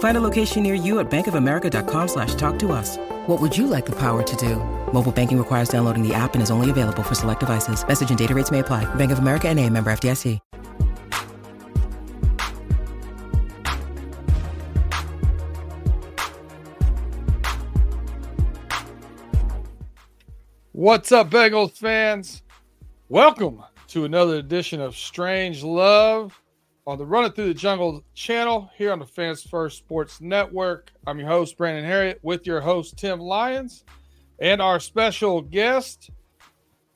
Find a location near you at bankofamerica.com slash talk to us. What would you like the power to do? Mobile banking requires downloading the app and is only available for select devices. Message and data rates may apply. Bank of America and a member FDIC. What's up, Bengals fans? Welcome to another edition of Strange Love on the Running Through the Jungle channel here on the Fans First Sports Network. I'm your host, Brandon Harriet, with your host, Tim Lyons, and our special guest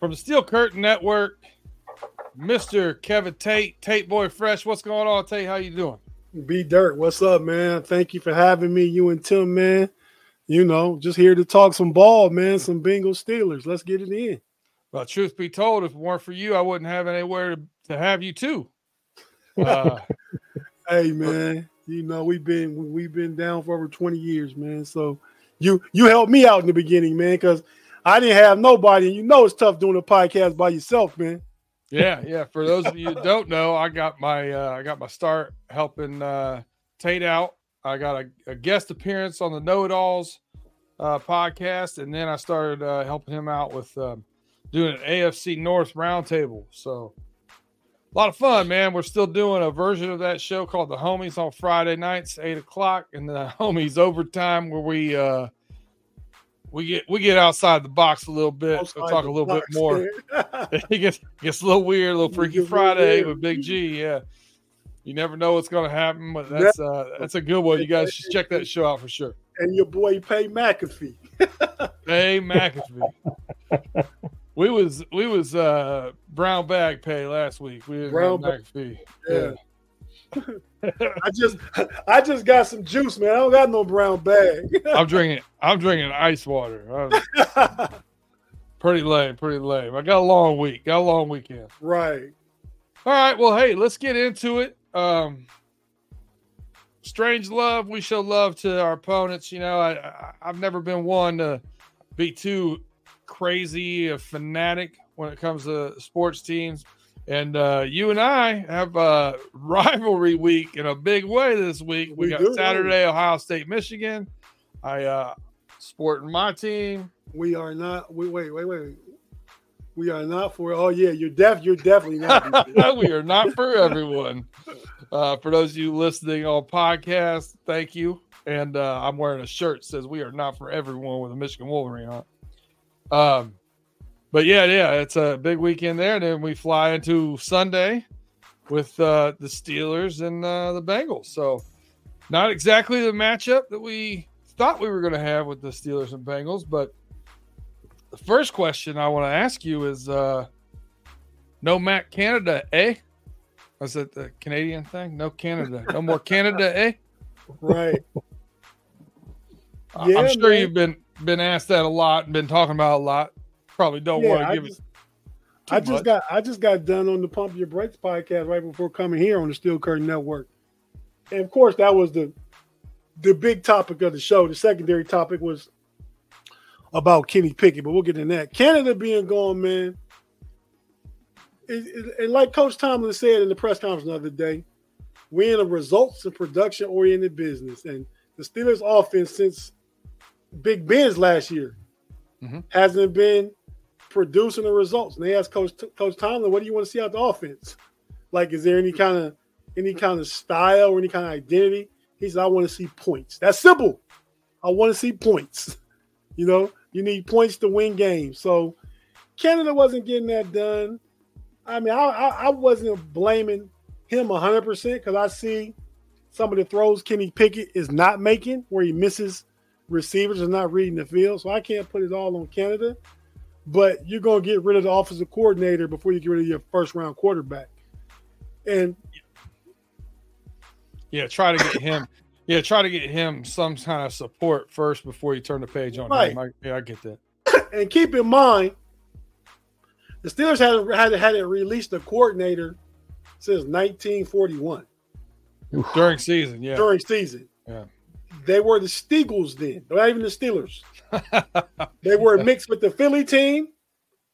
from the Steel Curtain Network, Mr. Kevin Tate, Tate Boy Fresh. What's going on, Tate? How you doing? B Dirt, what's up, man? Thank you for having me, you and Tim, man you know, just here to talk some ball, man. Some Bengals Steelers. Let's get it in. Well, truth be told, if it weren't for you, I wouldn't have anywhere to, to have you too. Uh, hey, man. You know we've been we've been down for over twenty years, man. So you you helped me out in the beginning, man, because I didn't have nobody, and you know it's tough doing a podcast by yourself, man. Yeah, yeah. For those of you who don't know, I got my uh, I got my start helping uh, Tate out I got a, a guest appearance on the Know It Alls uh, podcast, and then I started uh, helping him out with um, doing an AFC North roundtable. So a lot of fun, man. We're still doing a version of that show called The Homies on Friday nights, eight o'clock, and the Homies overtime where we uh, we get we get outside the box a little bit. We'll talk a little box, bit more. it gets gets a little weird, a little Freaky Friday with Big G. Yeah. You never know what's going to happen, but that's uh, that's a good one. You guys should check that show out for sure. And your boy Pat McAfee. Pat McAfee. We was we was uh, brown bag pay last week. We brown McAfee. Yeah. yeah. I just I just got some juice, man. I don't got no brown bag. I'm drinking I'm drinking ice water. pretty lame, pretty lame. I got a long week. Got a long weekend. Right. All right. Well, hey, let's get into it um, strange love. We show love to our opponents. You know, I, I I've never been one to be too crazy a fanatic when it comes to sports teams. And uh, you and I have a rivalry week in a big way this week. We, we got do. Saturday, Ohio State, Michigan. I uh, sporting my team. We are not. We wait, wait, wait. We are not for. Oh yeah, you're def. You're definitely not. we are not for everyone. Uh, for those of you listening on podcast, thank you. And uh, I'm wearing a shirt that says "We are not for everyone" with a Michigan Wolverine on. Um, but yeah, yeah, it's a big weekend there. And then we fly into Sunday with uh, the Steelers and uh, the Bengals. So not exactly the matchup that we thought we were going to have with the Steelers and Bengals, but the first question I want to ask you is uh no Matt Canada, eh? Was it the Canadian thing? No Canada. No more Canada, eh? Right. yeah, I'm sure man. you've been been asked that a lot and been talking about a lot. Probably don't yeah, want to give just, it. I just much. got I just got done on the Pump Your Brakes podcast right before coming here on the Steel Curtain Network, and of course that was the the big topic of the show. The secondary topic was about Kenny Pickett, but we'll get in that. Canada being gone, man. and like Coach Tomlin said in the press conference the other day, we're in a results and production oriented business. And the Steelers offense since Big Ben's last year mm-hmm. hasn't been producing the results. And they asked Coach Coach Tomlin, what do you want to see out the offense? Like, is there any kind of any kind of style or any kind of identity? He said, I want to see points. That's simple. I want to see points. You know, you need points to win games. So Canada wasn't getting that done. I mean, I, I, I wasn't blaming him 100% because I see some of the throws Kenny Pickett is not making where he misses receivers are not reading the field. So I can't put it all on Canada. But you're going to get rid of the offensive coordinator before you get rid of your first round quarterback. And yeah, try to get him. Yeah, try to get him some kind of support first before you turn the page on Right. him. I, yeah, I get that. and keep in mind, the Steelers had had had it released a coordinator since 1941 During season, yeah. during season. Yeah. They were the Steagles then, not even the Steelers. they were mixed with the Philly team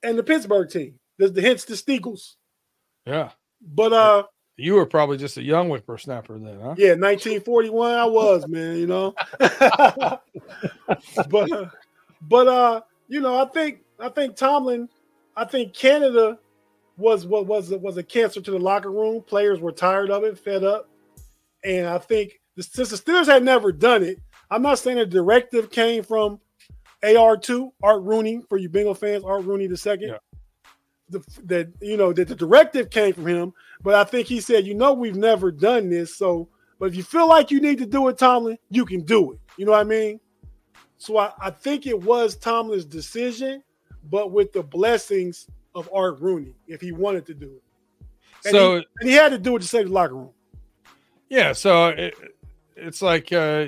and the Pittsburgh team. There's the hence the Steagles. Yeah. But uh, You were probably just a young whippersnapper then, huh? yeah, 1941, I was man, you know. but uh, but uh, you know, I think I think Tomlin, I think Canada was what was was a cancer to the locker room. Players were tired of it, fed up, and I think since the Steelers had never done it, I'm not saying the directive came from AR2 Art Rooney for you Bengal fans, Art Rooney the second. Yeah. The, that you know that the directive came from him, but I think he said, you know, we've never done this, so but if you feel like you need to do it, Tomlin, you can do it. You know what I mean? So I, I think it was Tomlin's decision, but with the blessings of Art Rooney, if he wanted to do it. And So he, and he had to do it to save the locker room. yeah, so it, it's like uh,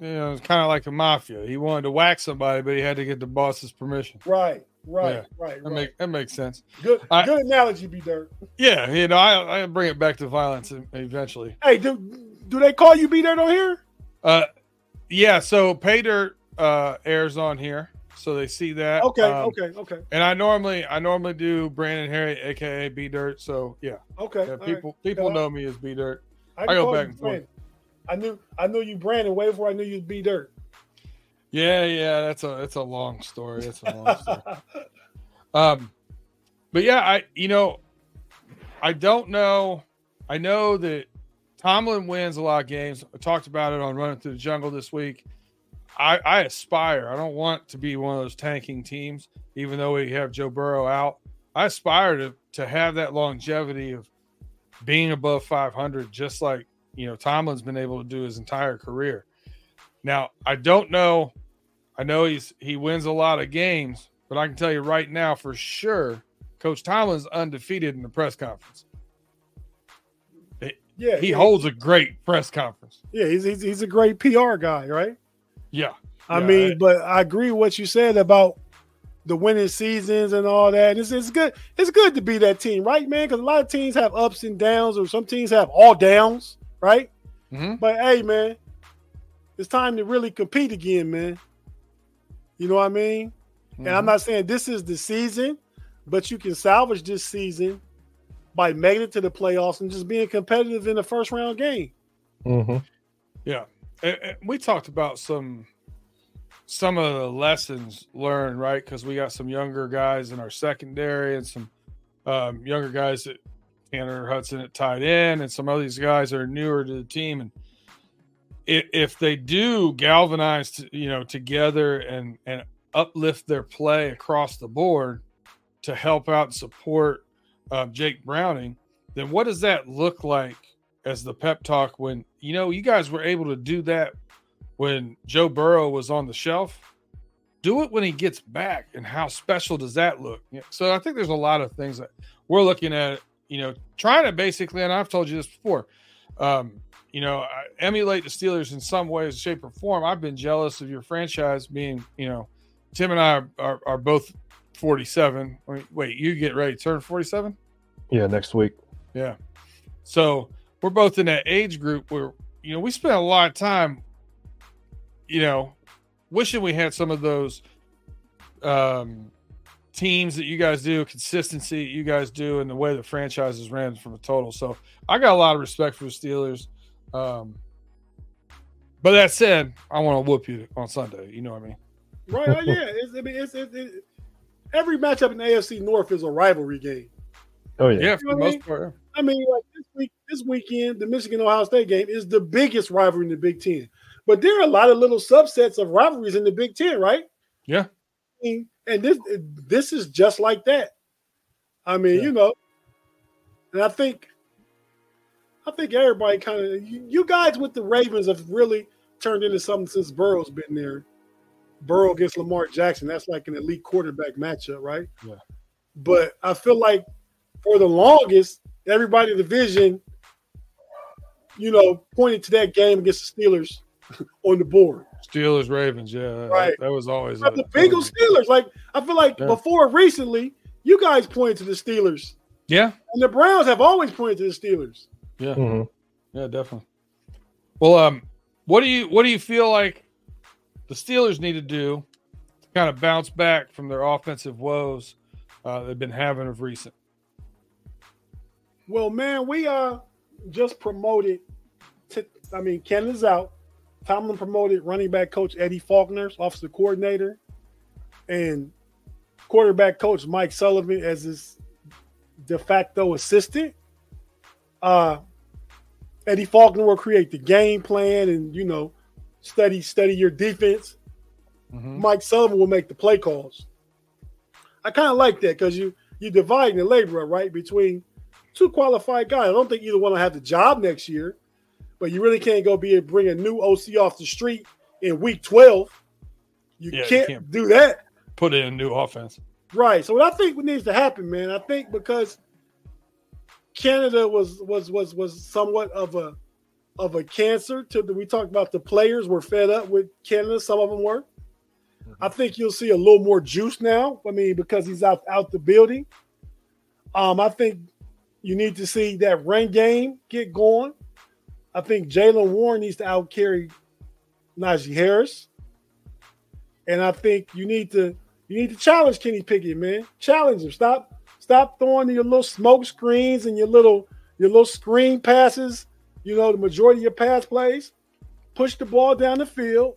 you know, it's kind of like the mafia. He wanted to whack somebody, but he had to get the boss's permission. Right, right, Yeah, right, That right. make that makes sense. good, I- good analogy, B Dirt. Yeah, you know, I I bring it back to violence eventually. Hey, do do they call you B Dirt on here? Uh, yeah. So pay dirt uh airs on here, so they see that. Okay, Um, okay, okay, And I normally I normally do Brandon Harry, aka B Dirt. So yeah, okay. yeah all right. people people Yeah. know me as B Dirt. can I go back and forth. I knew I knew you Brandon way before I knew you'd be Dirt. Yeah, yeah, that's a that's a long story. That's a long story. Um, but yeah, I you know, I don't know. I know that Tomlin wins a lot of games. I talked about it on Running Through the Jungle this week. I, I aspire. I don't want to be one of those tanking teams, even though we have Joe Burrow out. I aspire to to have that longevity of being above 500, just like you know Tomlin's been able to do his entire career. Now, I don't know. I know he's he wins a lot of games, but I can tell you right now for sure, Coach Tomlin's undefeated in the press conference. Yeah, He yeah, holds a great press conference. yeah. He's, he's he's a great PR guy, right? Yeah. I Yeah, mean, I- but I agree with what you said about the winning seasons and all that. It's, it's good. It's good to be that team, right, man? Because a lot of teams have ups and downs, or some teams have all downs, right? Mhm. But hey, man, it's time to really compete again, man. You know what I mean? And Mm-hmm. I'm not saying this is the season, but you can salvage this season by making it to the playoffs and just being competitive in the first round game. Mm-hmm. Yeah, and, and we talked about some some of the lessons learned, right? Because we got some younger guys in our secondary and some um, younger guys that Tanner Hudson at tight end, and some of these guys are newer to the team. And if, they do galvanize, you know, together and and uplift their play across the board to help out and support uh, Jake Browning, then what does that look like as the pep talk when you know you guys were able to do that when Joe Burrow was on the shelf? Do it when he gets back, and how special does that look? So I think there's a lot of things that we're looking at. You know, trying to basically, and I've told you this before. Um, you know, I emulate the Steelers in some ways, shape, or form. I've been jealous of your franchise being, you know, Tim and I are, are, are both 47. Wait, wait, you get ready to turn 47? Yeah, next week. Yeah. So we're both in that age group where, you know, we spent a lot of time, you know, wishing we had some of those um, teams that you guys do, consistency that you guys do, and the way the franchises ran from a total. So I got a lot of respect for the Steelers. Um, but that said, I want to whoop you on Sunday. You know what I mean? Right? Oh, yeah. It's, I mean, it's, it's, it, every matchup in the AFC North is a rivalry game. Oh yeah. Yeah, for You the know what I most mean? part. I mean, like this week, this weekend, the Michigan Ohio State game is the biggest rivalry in the Big Ten. But there are a lot of little subsets of rivalries in the Big Ten, right? Yeah. I mean, and this this is just like that. I mean, Yeah. you know, and I think I think everybody kind of you, you guys with the Ravens have really turned into something since Burrow's been there. Burrow against Lamar Jackson, that's like an elite quarterback matchup, right? Yeah. But I feel like for the longest, everybody in the division, you know, pointed to that game against the Steelers on the board. Steelers, Ravens, yeah, Right. That, that was always But the Bengals, Steelers, like I feel like Yeah. before recently, you guys pointed to the Steelers, Yeah, and the Browns have always pointed to the Steelers. yeah, hmm yeah, definitely. Well, um, what do you what do you feel like the Steelers need to do to kind of bounce back from their offensive woes uh, they've been having of recent? Well, man, we uh just promoted. To, I mean, Ken is out. Tomlin promoted running back coach Eddie Faulkner, offensive coordinator, and quarterback coach Mike Sullivan as his de facto assistant. Uh, Eddie Faulkner will create the game plan and you know study study your defense. Mhm. Mike Sullivan will make the play calls. I kind of like that because you you dividing the labor right between two qualified guys. I don't think either one will have the job next year, but you really can't go be and bring a new OC off the street in week twelve. You, Yeah, can't, can't. do that, Put in a new offense. right? So what I think needs to happen, man, I think because Canada was was was was somewhat of a of a cancer to the we talked about the players were fed up with Canada. Some of them were. I think you'll see a little more juice now. I mean, because he's out out the building. Um, I think you need to see that run game get going. I think Jaylen Warren needs to out carry Najee Harris, and I think you need to you need to challenge Kenny Pickett, man. Challenge him. Stop stop throwing your little smoke screens and your little your little screen passes. You know the majority of your pass plays. Push the ball down the field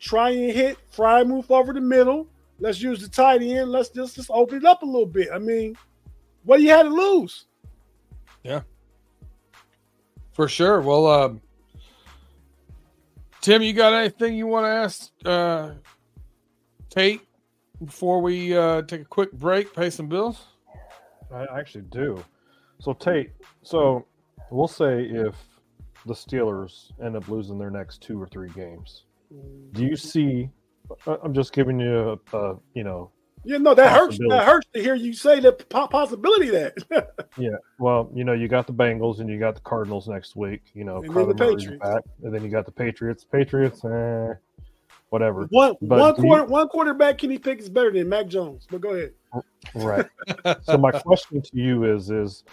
try and hit, fry move over the middle. Let's use the tight end. Let's just, just open it up a little bit. I mean, what do you have to lose? For sure. Well, um, Tim, you got anything you want to ask uh, Tate before we uh, take a quick break, pay some bills? I actually do. So Tate, so we'll say if the Steelers end up losing their next two or three games, do you see? I'm just giving you a, a you know, Yeah, no, that hurts. That hurts to hear you say the possibility that. yeah. Well, you know, you got the Bengals and you got the Cardinals next week. You know, And then the Patriots. back, and then you got the Patriots. Patriots, eh, whatever. one But one do you- quarter one quarterback Kenny Pickett is better than Mac Jones. But go ahead. Right. so my question to you is is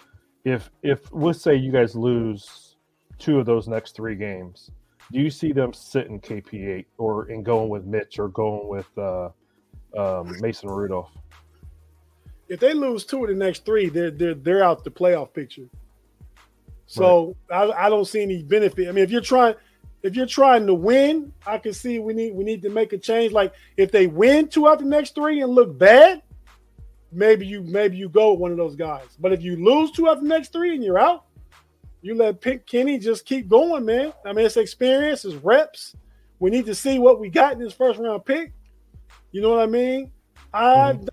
if if let's say you guys lose two of those next three games, do you see them sitting KP eight or and going with Mitch or going with uh, um, Mason Rudolph? If they lose two of the next three, they're they're they're out the playoff picture. So I, I don't see any benefit. I mean, if you're trying if you're trying to win, I can see we need we need to make a change. Like if they win two out the next three and look bad, maybe you maybe you go with one of those guys. But if you lose two out the next three and you're out, you let Pick Kenny just keep going, man. I mean, it's experience, it's reps. We need to see what we got in this first round pick. You know what I mean? I, mm-hmm.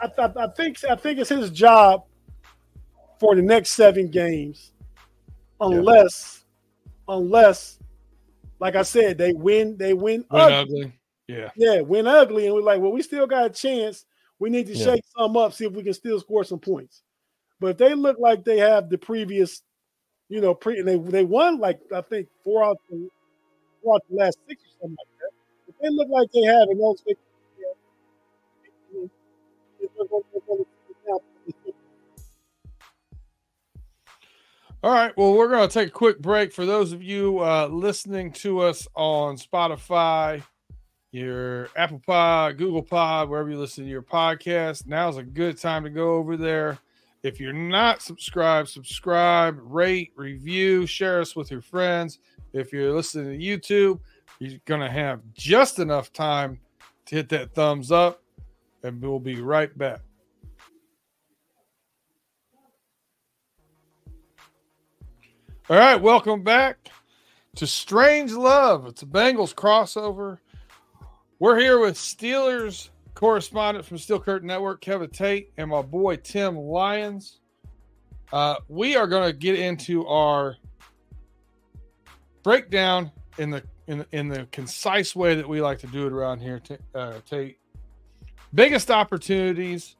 I, I, I think I think it's his job for the next seven games, unless, unless, like I said, they win. They win. Win ugly. ugly. Yeah. Yeah, win ugly, and we're like, well, we still got a chance. We need to Yeah. shake some up, see if we can still score some points. But if they look like they have the previous, you know, pre and they they won like I think four out the four out the last six or something like that. If they look like they have in those All right. Well, we're going to take a quick break. For those of you uh, listening to us on Spotify, your Apple Pod, Google Pod, wherever you listen to your podcast, now's a good time to go over there. If you're not subscribed, subscribe, rate, review, share us with your friends. If you're listening to YouTube, you're going to have just enough time to hit that thumbs up, and we'll be right back. All right, welcome back to Strange Love. It's a Bengals crossover. We're here with Steelers correspondent from Steel Curtain Network, Kevin Tate, and my boy Tim Lyons. Uh, we are going to get into our breakdown in the in in the concise way that we like to do it around here, uh, Tate. Biggest opportunities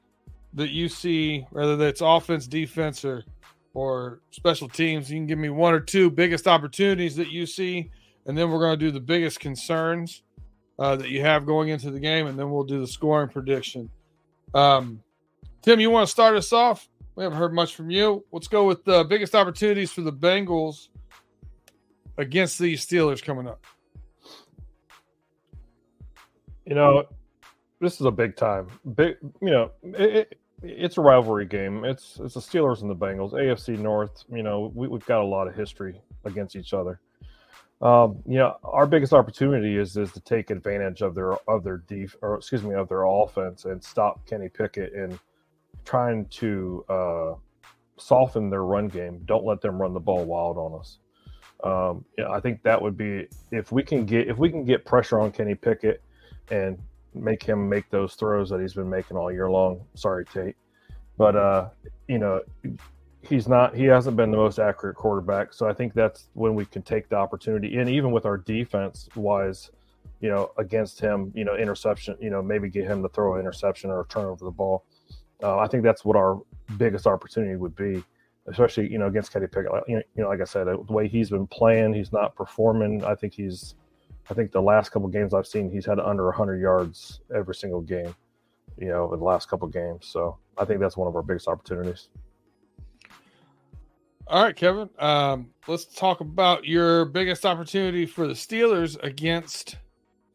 that you see, whether that's offense, defense, or or special teams. You can give me one or two biggest opportunities that you see, and then we're going to do the biggest concerns uh, that you have going into the game, and then we'll do the scoring prediction. Um, Tim, you want to start us off? We haven't heard much from you. Let's go with the biggest opportunities for the Bengals against these Steelers coming up. You know, this is a big time. Big, you know, it, it, it's a rivalry game. It's it's the Steelers and the Bengals, AFC North. You know, we, we've got a lot of history against each other. Um, you know, our biggest opportunity is is to take advantage of their of their def or excuse me of their offense and stop Kenny Pickett in trying to uh, soften their run game. Don't let them run the ball wild on us. Um, yeah, I think that would be if we can get if we can get pressure on Kenny Pickett and make him make those throws that he's been making all year long. Sorry, Tate, but uh, you know he's not he hasn't been the most accurate quarterback. So I think that's when we can take the opportunity. And even with our defense wise, you know, against him, you know, interception, you know, maybe get him to throw an interception or turn over the ball. Uh, I think that's what our biggest opportunity would be, especially you know against Kenny Pickett. Know, you know, like I said, the way he's been playing, he's not performing. I think he's I think the last couple games I've seen, he's had under 100 yards every single game, you know, in the last couple games. So I think that's one of our biggest opportunities. All right, Kevin. Um, let's talk about your biggest opportunity for the Steelers against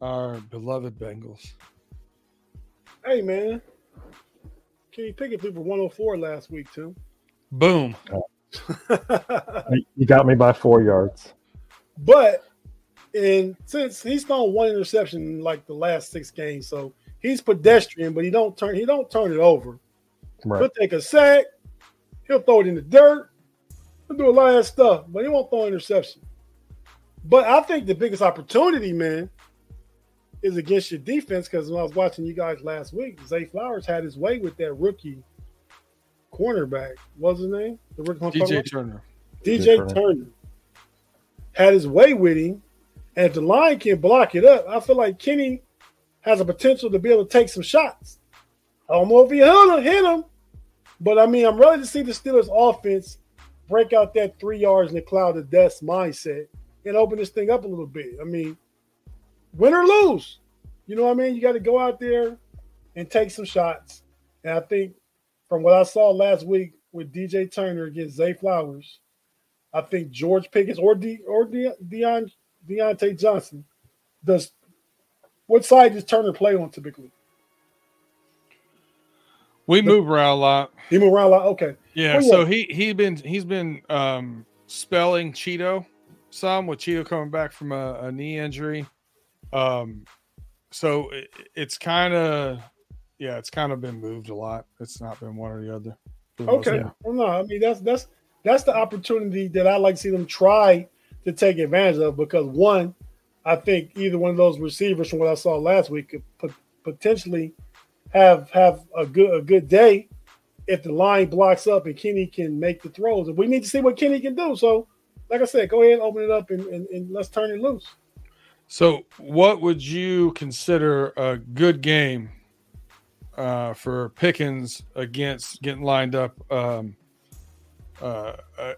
our beloved Bengals. Hey, man. Can Kenny Pickett threw for 104 last week, too. Boom. you got me by four yards. But and since he's thrown one interception in like the last six games, so he's pedestrian, but he don't turn he don't turn it over. Right. He'll take a sack, he'll throw it in the dirt, he'll do a lot of stuff, but he won't throw an interception. But I think the biggest opportunity, man, is against your defense because when I was watching you guys last week, Zay Flowers had his way with that rookie cornerback. What's his name? The rookie DJ Turner. DJ Turner. Turner had his way with him and if the line can block it up, I feel like Kenny has a potential to be able to take some shots. I don't know if he hit him, hit him, but I mean, I'm ready to see the Steelers offense break out that three yards in the cloud of dust mindset and open this thing up a little bit. I mean, win or lose, you know what I mean? You got to go out there and take some shots. And I think from what I saw last week with DJ Turner against Zay Flowers, I think George Pickens or De, or De, Deion Diontae Johnson, does what side does Turner play on typically? We move around a lot. He move around a lot. Okay. Yeah. Yeah. So he he been he's been um, spelling Cheeto some with Cheeto coming back from a, a knee injury. Um, so it, it's kind of yeah, it's kind of been moved a lot. It's not been one or the other. Okay. Well, no, I mean that's that's that's the opportunity that I like to see them try to take advantage of because one, I think either one of those receivers from what I saw last week could potentially have have a good a good day if the line blocks up and Kenny can make the throws. And we need to see what Kenny can do. So, like I said, go ahead open it up and, and, and let's turn it loose. So, what would you consider a good game uh, for Pickens against getting lined up um, uh,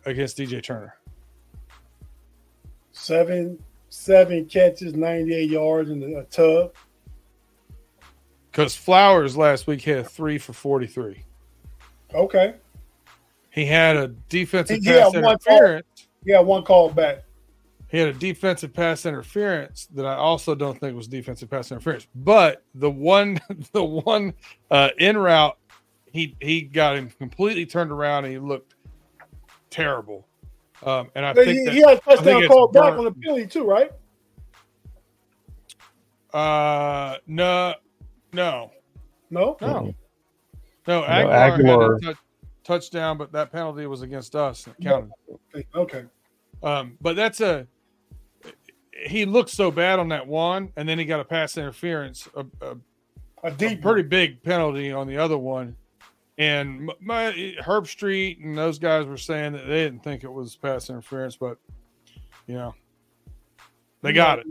against DJ Turner? Seven seven catches, 98 yards in a tub. Because Flowers last week had three for 43. Okay. He had a defensive he pass interference. Yeah, one call back. He had a defensive pass interference that I also don't think was defensive pass interference. But the one, the one uh, in route, he he got him completely turned around and he looked terrible. Um, and I but think he, that, he had a touchdown called back on the penalty too, right? Uh, no, no, no, no, no. Agholor, Agholor. had a t- touchdown, but that penalty was against us. It counted. Okay. Um, but that's a. He looked so bad on that one, and then he got a pass interference, a, a, a deep, a pretty big penalty on the other one. And my Herbstreit and those guys were saying that they didn't think it was pass interference, but you know, They got it.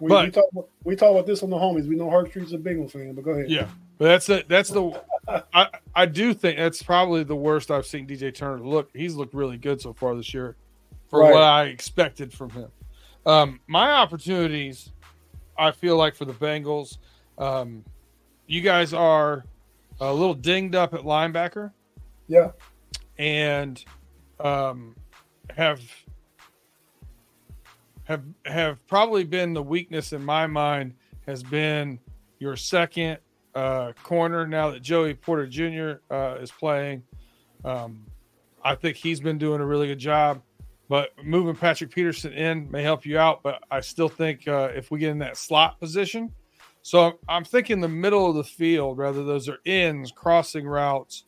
We, But- we, talk about, we talk about this on the homies. We know Herbstreit's a Bengal fan, but go ahead. Yeah, but that's it. That's the. I I do think that's probably the worst I've seen DJ Turner look. He's looked really good so far this year, for Right. what I expected from him. Um, my opportunities, I feel like for the Bengals, um, you guys are a little dinged up at linebacker Yeah. and um, have have have probably been the weakness in my mind has been your second uh, corner now that Joey Porter Jr. Uh, is playing. Um, I think he's been doing a really good job, but moving Patrick Peterson in may help you out. But I still think uh, if we get in that slot position, so I'm, thinking the middle of the field, rather those are ins, crossing routes,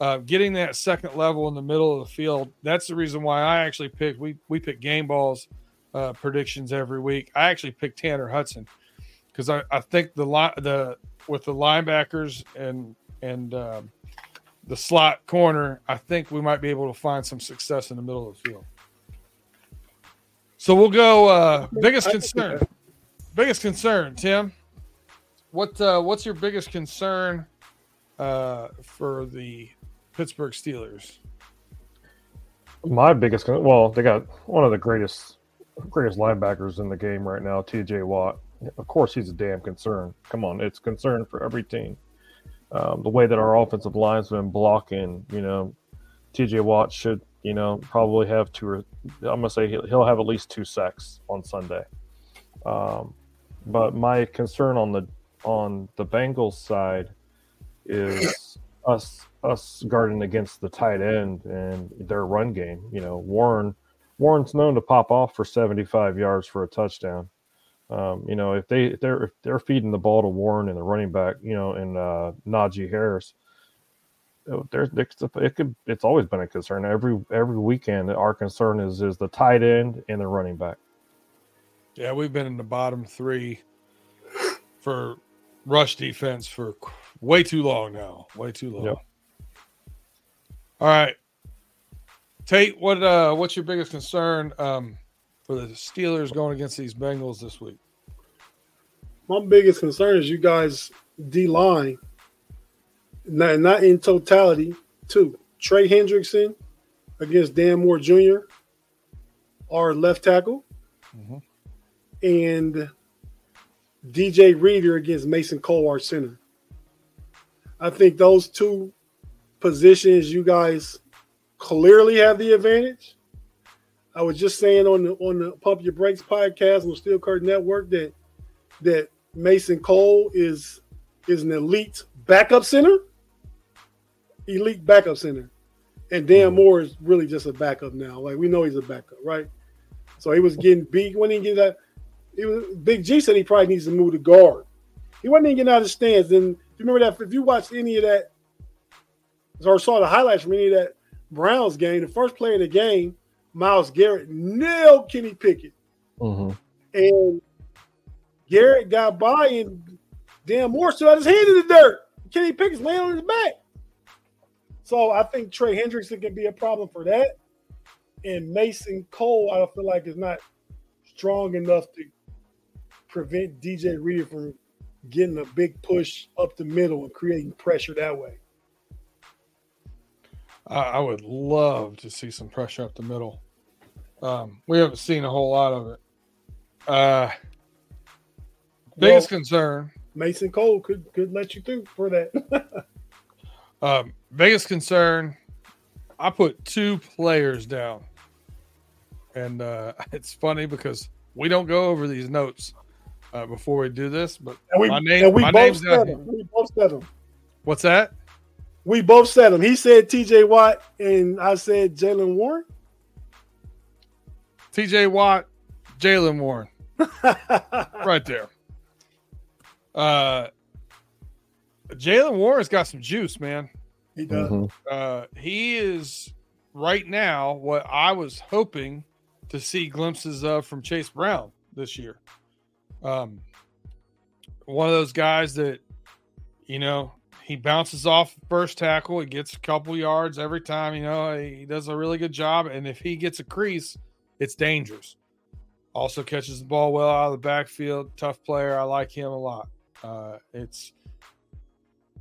uh, getting that second level in the middle of the field. That's the reason why I actually picked. We we pick game balls uh, predictions every week. I actually picked Tanner Hudson because I, I think the line the with the linebackers and and um, the slot corner, I think we might be able to find some success in the middle of the field. So we'll go uh, biggest I can see concern. Biggest concern, Tim. What uh, what's your biggest concern uh, for the Pittsburgh Steelers? My biggest, con- well, they got one of the greatest, greatest linebackers in the game right now, T.J. Watt. Of course, he's a damn concern. Come on, it's concern for every team. Um, the way that our offensive line's been blocking, you know, T.J. Watt should, you know, probably have two or I'm gonna say he'll, he'll have at least two sacks on Sunday. Um, but my concern on the on the Bengals side is us us guarding against the tight end and their run game. You know, Warren Warren's known to pop off for 75 yards for a touchdown. Um, you know, if they if they're if they're feeding the ball to Warren and the running back, you know, and uh, Najee Harris, there's there's- it could it's always been a concern. Every every weekend, our concern is is the tight end and the running back. Yeah, we've been in the bottom three for rush defense for way too long now. Way too long. Yep. All right, Tate. What uh, what's your biggest concern um, for the Steelers going against these Bengals this week? My biggest concern is you guys D line, not, not in totality. Two, Trey Hendrickson against Dan Moore Jr., our left tackle, Mhm. and DJ Reader against Mason Cole, our center. I think those two positions, you guys clearly have the advantage. I was just saying on the on the Pump Your Brakes podcast on the Steel Curtain Network that that Mason Cole is is an elite backup center, elite backup center, and Dan hmm. Moore is really just a backup now. Like we know he's a backup, right? So he was getting beat when he get that. He was Big G said he probably needs to move to guard. He wasn't even getting out of the stands. And you remember that if you watched any of that or saw the highlights from any of that Browns game, the first play of the game, Myles Garrett nailed Kenny Pickett. Mm-hmm. And Garrett got by and Dan Moore still had his hand in the dirt. Kenny Pickett's laying on his back. So I think Trey Hendrickson can be a problem for that. And Mason Cole, I feel like is not strong enough to prevent DJ Reader from getting a big push up the middle and creating pressure that way. I, would love to see some pressure up the middle. Um, we haven't seen a whole lot of it. Uh, biggest Well, concern. Mason Cole could could let you through for that. Um, biggest concern. I put two players down, and uh, it's funny because we don't go over these notes uh, before we do this. But and we, my name, and we my both name's said him. We both said him. What's that? We both said him. He said T.J. Watt, and I said Jaylen Warren. T.J. Watt, Jaylen Warren, right there. Uh, Jaylen Warren's got some juice, man. he does. Mm-hmm. uh, he is right now what I was hoping to see glimpses of from Chase Brown this year. Um, one of those guys that, you know, he bounces off first tackle, he gets a couple yards every time. You know, he does a really good job, and if he gets a crease, it's dangerous. Also catches the ball well out of the backfield. Tough player. I like him a lot. Uh, it's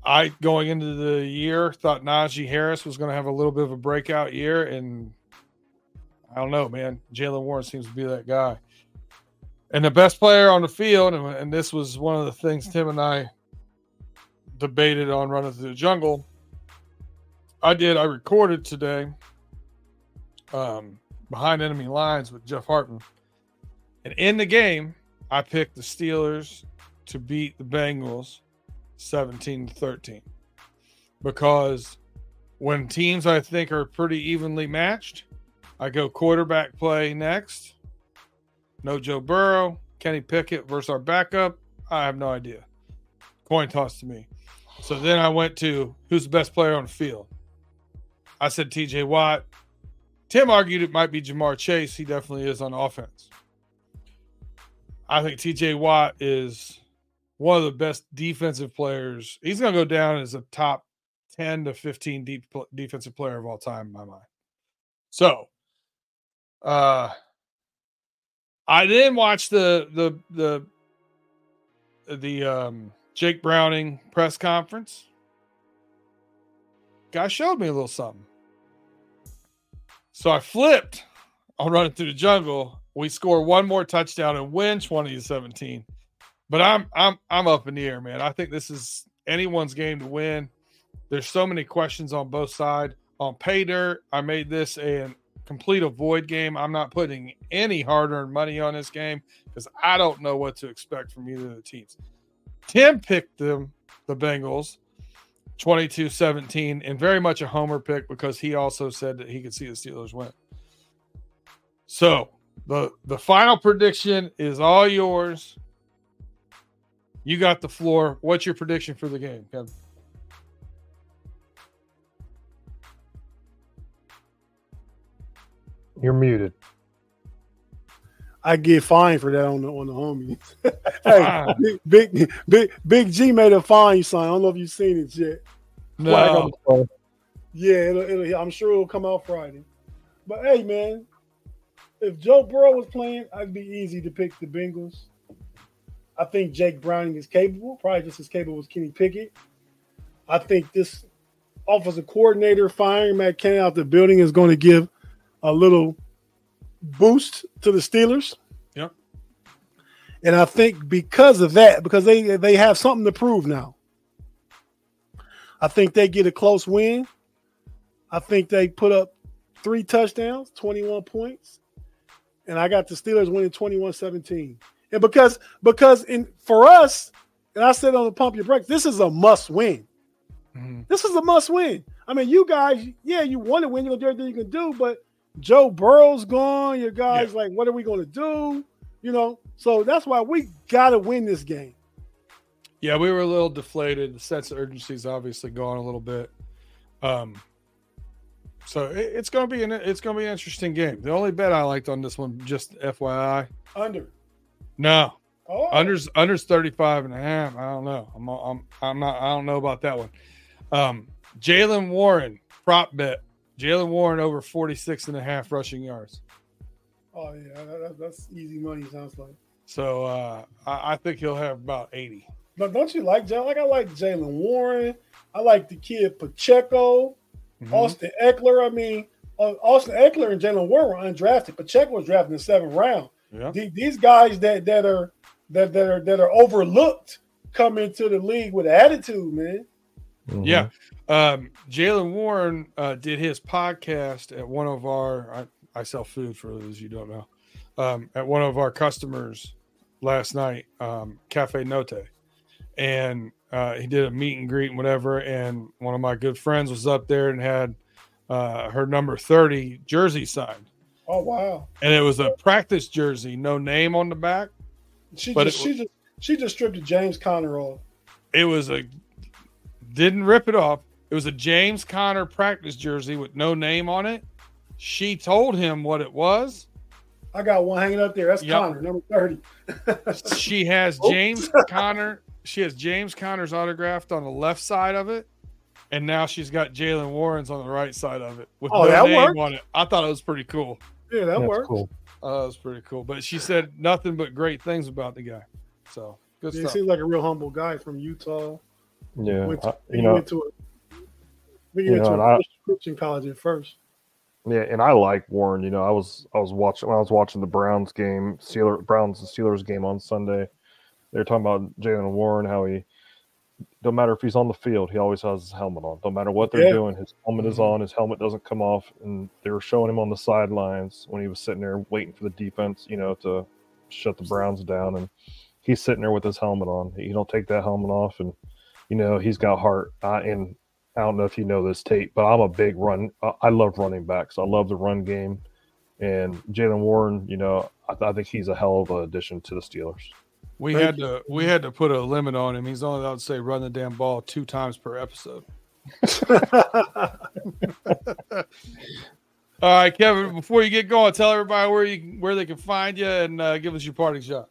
I going into the year thought Najee Harris was going to have a little bit of a breakout year, and I don't know, man. Jaylen Warren seems to be that guy. And the best player on the field, and, and this was one of the things Tim and I debated on running through the jungle. I did. I recorded today um, behind enemy lines with Jeff Hartman. And in the game, I picked the Steelers to beat the Bengals 17 to 13 because when teams I think are pretty evenly matched, I go quarterback play next. No Joe Burrow, Kenny Pickett versus our backup. I have no idea. Coin toss to me. So then I went to who's the best player on the field. I said TJ Watt. Tim argued it might be Ja'Marr Chase. He definitely is on offense. I think TJ Watt is one of the best defensive players. He's going to go down as a top 10 to 15 deep defensive player of all time in my mind. So, uh, I then watched the the the the um Jake Browning press conference. Guy showed me a little something. So I flipped on running through the jungle. We score one more touchdown and win 20 to 17. But I'm I'm I'm up in the air, man. I think this is anyone's game to win. There's so many questions on both sides. On pay dirt, I made this a complete avoid game. I'm not putting any hard-earned money on this game because I don't know what to expect from either of the teams. Tim picked them, the Bengals, 22-17, and very much a homer pick because he also said that he could see the Steelers win. So the the final prediction is all yours. You got the floor. What's your prediction for the game, Kevin? You're muted. I get fined for that on the on the homies. hey, big, big big big G made a fine sign. I don't know if you've seen it yet. No. Yeah, it'll, it'll, I'm sure it'll come out Friday. But hey, man, if Joe Burrow was playing, I'd be easy to pick the Bengals. I think Jake Browning is capable, probably just as capable as Kenny Pickett. I think this offensive coordinator firing Matt Canada out the building is going to give a little boost to the Steelers. Yep. And I think because of that, because they they have something to prove now. I think they get a close win. I think they put up three touchdowns, 21 points. And I got the Steelers winning 21-17. And because because in for us, and I said on the pump your brakes, this is a must win. Mm-hmm. This is a must win. I mean, you guys, yeah, you want to win, you're gonna do everything you can do, but Joe Burrow's gone. Your guys yeah. like, what are we going to do? You know, so that's why we got to win this game. Yeah, we were a little deflated. The sense of urgency is obviously gone a little bit. Um, so it, it's going to be an it's going to be an interesting game. The only bet I liked on this one, just FYI, under. No, oh. unders unders 35 and a half. I don't know. I'm I'm I'm not. I don't know about that one. Um, Jaylen Warren prop bet Jaylen Warren over 46 and a half rushing yards. Oh, yeah. That, that's easy money, sounds like. So uh, I, I, think he'll have about 80. But don't you like Jaylen? Like, I like Jaylen Warren. I like the kid Pacheco, mm-hmm. Austin Ekeler. I mean, uh, Austin Ekeler and Jaylen Warren were undrafted. Pacheco was drafted in the seventh round. Yeah. The, these guys that, that are that, that are that are overlooked come into the league with attitude, man. Mm-hmm. Yeah. Um, Jaylen Warren uh, did his podcast at one of our, I, I, sell food for those you don't know, um, at one of our customers last night, um, Cafe Note. And uh, he did a meet and greet and whatever. And one of my good friends was up there and had uh, her number 30 jersey signed. Oh, wow. And it was a practice jersey, no name on the back. She just, she just, she just stripped James Conner off. It was a didn't rip it off. It was a James Conner practice jersey with no name on it. She told him what it was. I got one hanging up there. That's yep. Conner, number 30. she has James Conner. She has James Conner's autographed on the left side of it. And now she's got Jaylen Warren's on the right side of it with oh, no name worked. on it. I thought it was pretty cool. Yeah, that That's works. Cool. Uh, oh, that's pretty cool. But she said nothing but great things about the guy. So good He stuff. seems like a real humble guy from Utah. Yeah, Went to, I- you know, went to a, we went know, to a I- Christian college at first. Yeah, and I like Warren. You know, I was I was watching when I was watching the Browns game, Steelers Browns and Steelers game on Sunday. They were talking about Jaylen Warren, how he don't matter if he's on the field, he always has his helmet on. Don't matter what they're Yeah. doing, his helmet is mm-hmm. on. His helmet doesn't come off. And they were showing him on the sidelines when he was sitting there waiting for the defense, you know, to shut the Browns down. And he's sitting there with his helmet on. He don't take that helmet off, and you know he's got heart. I, and I don't know if you know this Tate, but I'm a big run. I- I love running backs. I love the run game, and Jaylen Warren. You know, I, I think he's a hell of an addition to the Steelers. we Thank had to we had to put a limit on him. He's only allowed to say run the damn ball two times per episode. All right, Kevin. Before you get going, tell everybody where you where they can find you and uh, give us your parting shot.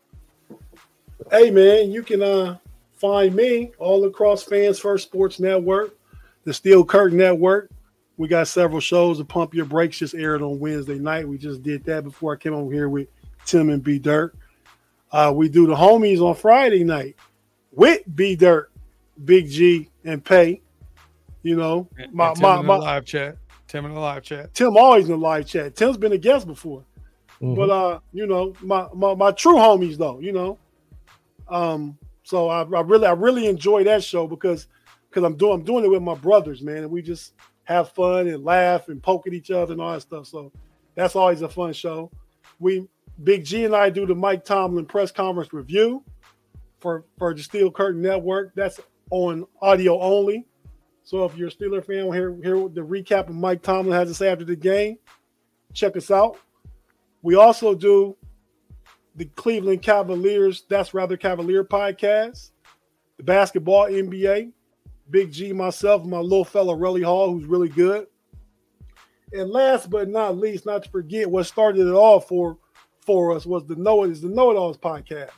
Hey man, you can uh find me all across Fans First Sports Network, the Steel Curtain Network. We got several shows. The Pump Your Brakes just aired on Wednesday night. We just did that before I came over here with Tim and B Dirt. Uh, we do the homies on Friday night with B Dirt, Big G, and Pay. You know, my and Tim my, in the my live chat. Tim in the live chat. Tim always in the live chat. Tim's been a guest before. But uh, you know, my, my my true homies though, you know. Um, so I, I really I really enjoy that show because because I'm doing I'm doing it with my brothers, man, and we just have fun and laugh and poke at each other and all that stuff. So that's always a fun show. We Big G and I do the Mike Tomlin press conference review for for the Steel Curtain Network. That's on audio only. So if you're a Steeler fan, we'll hear hear the recap of Mike Tomlin has to say after the game. Check us out. We also do the Cleveland Cavaliers, that's rather Cavalier podcast, the basketball NBA, Big G, myself, my little fella Relly Hall, who's really good. And last but not least, not to forget, what started it all for for us was the Know It is the Know It Alls podcast.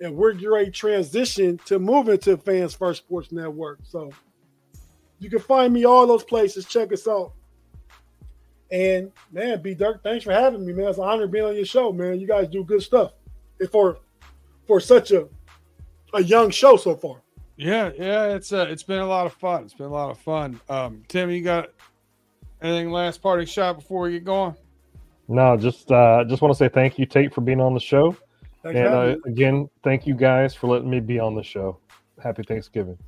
And we're ready transition to moving to Fans First Sports Network. So you can find me all those places. Check us out. And man, B Dirt, thanks for having me, man. It's an honor being on your show, man. You guys do good stuff And for for such a a young show so far. Yeah, yeah, it's uh, it's been a lot of fun. It's been a lot of fun. Um, Tim, you got anything last parting shot before we get going? No, just uh, just want to say thank you, Tate, for being on the show, Thanks and uh, again, thank you guys for letting me be on the show. Happy Thanksgiving.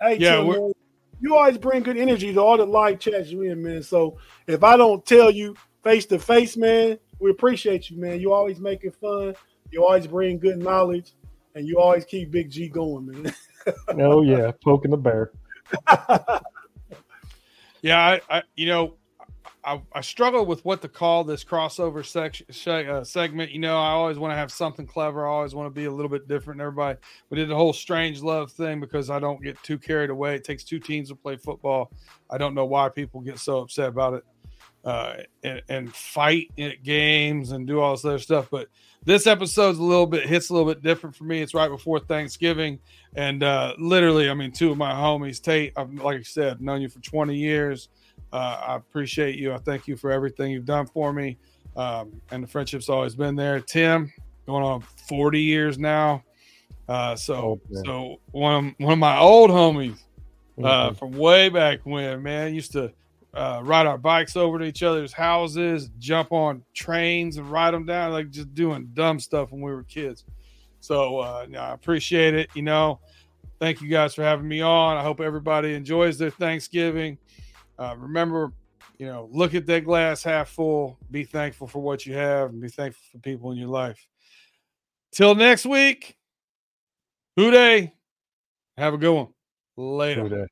Hey, Yeah, Tim, we're- man, you always bring good energy to all the live chats you in, man. So if I don't tell you face to face, man, we appreciate you, man. You always make it fun. You always bring good knowledge, and you always keep Big G going, man. oh yeah, poking the bear. Yeah, I, I you know, I, I struggle with what to call this crossover section uh, segment. You know, I always want to have something clever. I always want to be a little bit different everybody. We did the whole strange love thing because I don't get too carried away. It takes two teams to play football. I don't know why people get so upset about it uh, and, and fight at games and do all this other stuff. But this episode's a little bit hits a little bit different for me. It's right before Thanksgiving, and uh, literally, I mean, two of my homies, Tate. I've, like I said, known you for 20 years. Uh, I appreciate you. I thank you for everything you've done for me, um, and the friendship's always been there. Tim, going on 40 years now. Uh, so, Oh, so one of, one of my old homies uh, Mhm. from way back when, man, used to uh, ride our bikes over to each other's houses, jump on trains and ride them down, like just doing dumb stuff when we were kids. So uh, no, I appreciate it. You know, thank you guys for having me on. I hope everybody enjoys their Thanksgiving. Uh, remember, you know, look at that glass half full. Be thankful for what you have, and be thankful for people in your life. Till next week, who dey? Have a good one. Later. Who dat?